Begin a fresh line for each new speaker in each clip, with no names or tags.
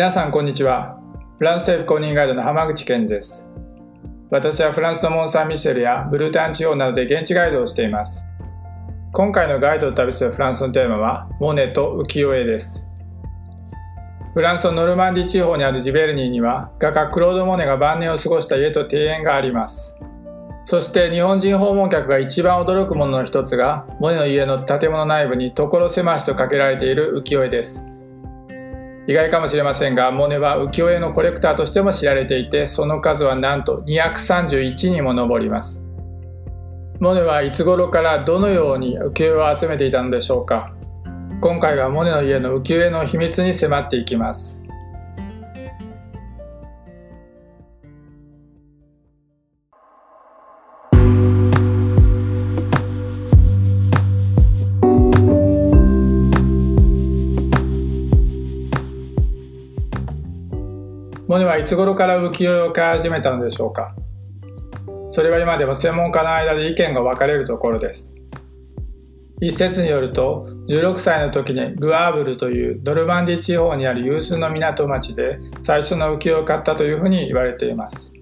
皆さんこんにちは。フランス政府公認ガイドの浜口健二です。私はフランスのモン・サン・ミシェルやブルータン地方などで現地ガイドをしています。今回のガイドを旅するフランスのテーマはモネと浮世絵です。フランスのノルマンディ地方にあるジベルニーには画家クロード・モネが晩年を過ごした家と庭園があります。そして日本人訪問客が一番驚くものの一つがモネの家の建物内部に所狭しとかけられている浮世絵です。意外かもしれませんがモネは浮世絵のコレクターとしても知られていてその数はなんと231にも上ります。モネはいつ頃からどのように浮世絵を集めていたのでしょうか。今回はモネの家の浮世絵の秘密に迫っていきます。モネはいつ頃から浮世絵を飼い始めたのでしょうか？それは今でも専門家の間で意見が分かれるところです。一説によると16歳の時にルアーブルというノルマンディ地方にある有数の港町で最初の浮世絵を買ったというふうに言われています。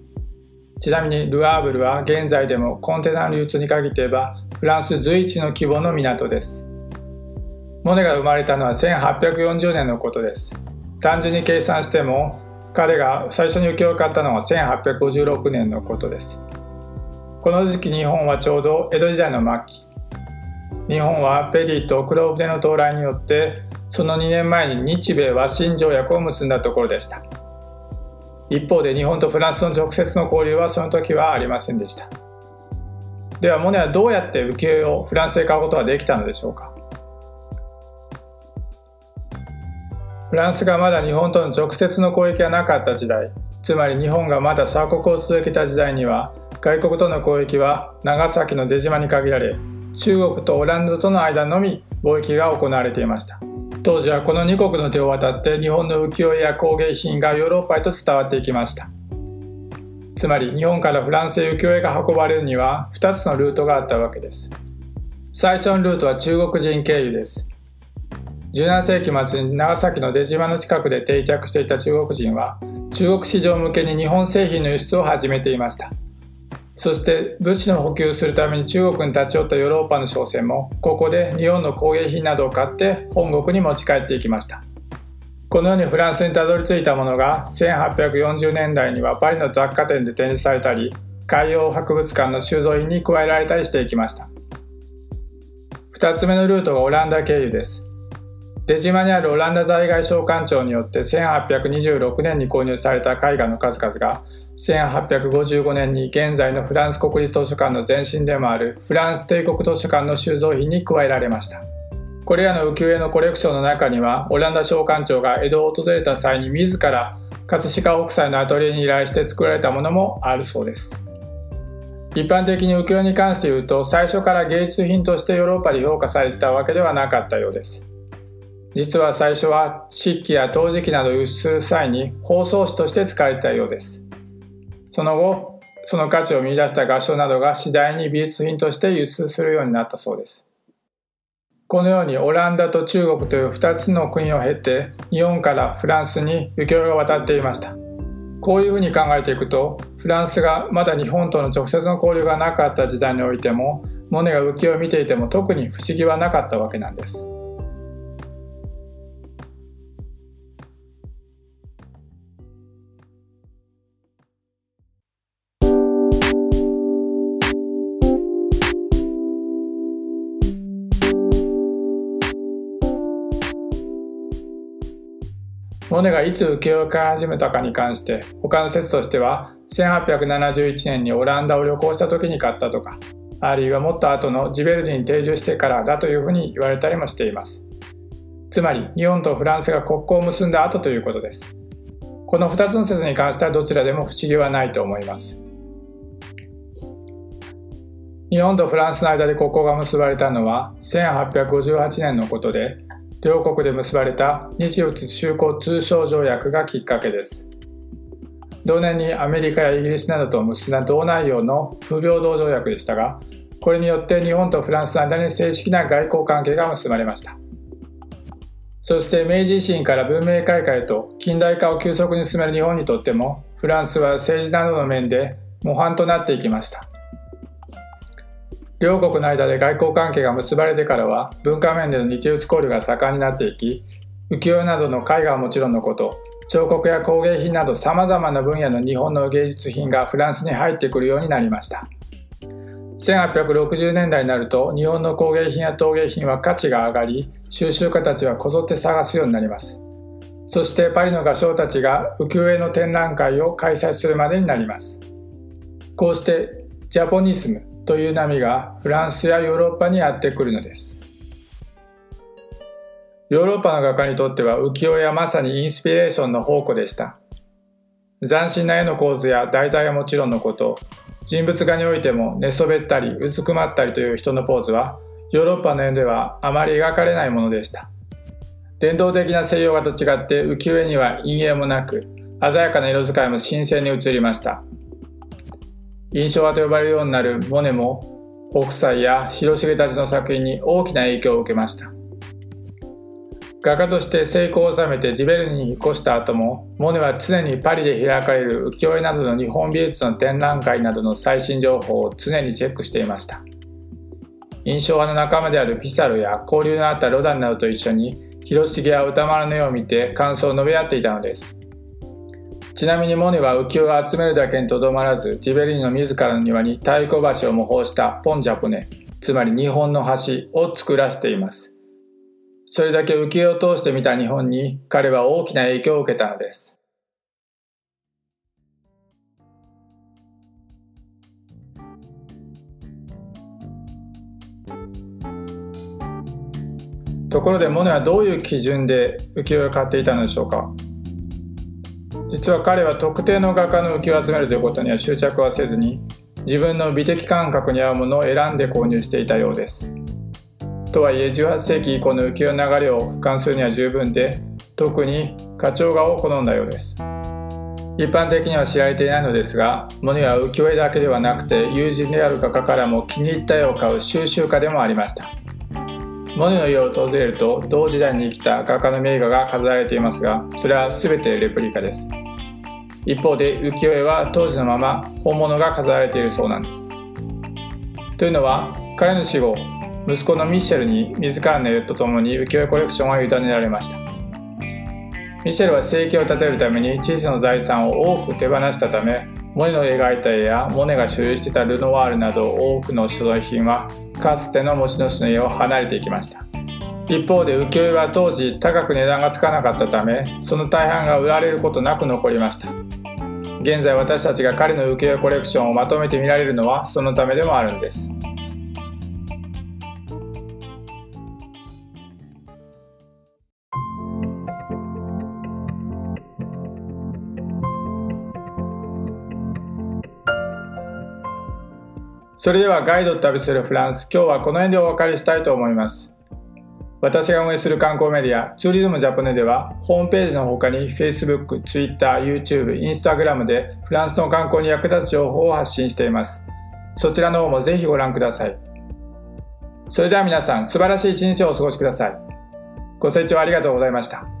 ちなみにルアーブルは現在でもコンテナ流通に限って言えばフランス随一の規模の港です。モネが生まれたのは1840年のことです。単純に計算しても彼が最初に浮世を買ったのは1856年のことです。この時期日本はちょうど江戸時代の末期。日本はペリーと黒船の到来によってその2年前に日米和親条約を結んだところでした。一方で日本とフランスの直接の交流はその時はありませんでした。ではモネはどうやって浮世絵をフランスで買うことができたのでしょうか。フランスがまだ日本との直接の交易がなかった時代つまり日本がまだ鎖国を続けた時代には外国との交易は長崎の出島に限られ中国とオランダとの間のみ貿易が行われていました。当時はこの2国の手を渡って日本の浮世絵や工芸品がヨーロッパへと伝わっていきました。つまり日本からフランスへ浮世絵が運ばれるには2つのルートがあったわけです。最初のルートは中国人経由です。17世紀末に長崎の出島の近くで定着していた中国人は中国市場向けに日本製品の輸出を始めていました。そして物資の補給するために中国に立ち寄ったヨーロッパの商船もここで日本の工芸品などを買って本国に持ち帰っていきました。このようにフランスにたどり着いたものが1840年代にはパリの雑貨店で展示されたり海洋博物館の収蔵品に加えられたりしていきました。2つ目のルートがオランダ経由です。出島にあるオランダ在外商館長によって1826年に購入された絵画の数々が1855年に現在のフランス国立図書館の前身でもあるフランス帝国図書館の収蔵品に加えられました。これらの浮世絵のコレクションの中にはオランダ商館長が江戸を訪れた際に自ら葛飾北斎のアトリエに依頼して作られたものもあるそうです。一般的に浮世絵に関して言うと最初から芸術品としてヨーロッパで評価されてたわけではなかったようです。実は最初は漆器や陶磁器などを輸出する際に包装紙として使われていたようです。その後その価値を見出した合唱などが次第に美術品として輸出するようになったそうです。このようにオランダと中国という2つの国を経て日本からフランスに浮世が渡っていました。こういうふうに考えていくとフランスがまだ日本との直接の交流がなかった時代においてもモネが浮世を見ていても特に不思議はなかったわけなんです。モネがいつ浮世絵を飼い始めたかに関して他の説としては1871年にオランダを旅行した時に買ったとかあるいはもっと後のジベルジに定住してからだというふうに言われたりもしています。つまり日本とフランスが国交を結んだ後ということです。この2つの説に関してはどちらでも不思議はないと思います。日本とフランスの間で国交が結ばれたのは1858年のことで両国で結ばれた日仏修好通商条約がきっかけです。同年にアメリカやイギリスなどと結んだ同内容の不平等条約でしたがこれによって日本とフランスの間に正式な外交関係が結ばれました。そして明治維新から文明開化へと近代化を急速に進める日本にとってもフランスは政治などの面で模範となっていきました。両国の間で外交関係が結ばれてからは文化面での日仏交流が盛んになっていき浮世絵などの絵画はもちろんのこと彫刻や工芸品などさまざまな分野の日本の芸術品がフランスに入ってくるようになりました。1860年代になると日本の工芸品や陶芸品は価値が上がり収集家たちはこぞって探すようになります。そしてパリの画商たちが浮世絵の展覧会を開催するまでになります。こうしてジャポニスムという波がフランスやヨーロッパにやってくるのです。ヨーロッパの画家にとっては浮世絵はまさにインスピレーションの宝庫でした。斬新な絵の構図や題材はもちろんのこと人物画においても寝そべったりうずくまったりという人のポーズはヨーロッパの絵ではあまり描かれないものでした。伝統的な西洋画と違って浮世絵には陰影もなく鮮やかな色使いも新鮮に映りました。印象派と呼ばれるようになるモネも北斎や広重たちの作品に大きな影響を受けました。画家として成功を収めてジベルニに引っ越した後もモネは常にパリで開かれる浮世絵などの日本美術の展覧会などの最新情報を常にチェックしていました。印象派の仲間であるピサロや交流のあったロダンなどと一緒に広重や歌丸の絵を見て感想を述べ合っていたのです。ちなみにモネは浮世を集めるだけにとどまらずジベリニの自らの庭に太鼓橋を模倣したポンジャポネつまり日本の橋を作らせています。それだけ浮世を通して見た日本に彼は大きな影響を受けたのです。ところでモネはどういう基準で浮世絵を買っていたのでしょうか？実は彼は特定の画家の浮世絵を集めるということには執着はせずに自分の美的感覚に合うものを選んで購入していたようです。とはいえ18世紀以降の浮世の流れを俯瞰するには十分で特に花鳥画を好んだようです。一般的には知られていないのですがモネは浮世絵だけではなくて友人である画家からも気に入った絵を買う収集家でもありました。モネの家を訪れると同時代に生きた画家の名画が飾られていますがそれは全てレプリカです。一方で浮世絵は当時のまま本物が飾られているそうなんです。というのは彼の死後息子のミッシェルに自らの絵とともに浮世絵コレクションは委ねられました。ミシェルは生計を立てるために知識の財産を多く手放したためモネの描いた絵やモネが所有していたルノワールなど多くの所蔵品はかつての持ち主の家を離れていきました。一方で浮世絵は当時高く値段がつかなかったためその大半が売られることなく残りました。現在私たちが彼の浮世絵コレクションをまとめて見られるのはそのためでもあるんです。それではガイドと旅するフランス、今日はこの辺でお別れしたいと思います。私が運営する観光メディア、ツーリズムジャポネでは、ホームページの他に Facebook、Twitter、YouTube、Instagram でフランスの観光に役立つ情報を発信しています。そちらの方もぜひご覧ください。それでは皆さん、素晴らしい一日をお過ごしください。ご清聴ありがとうございました。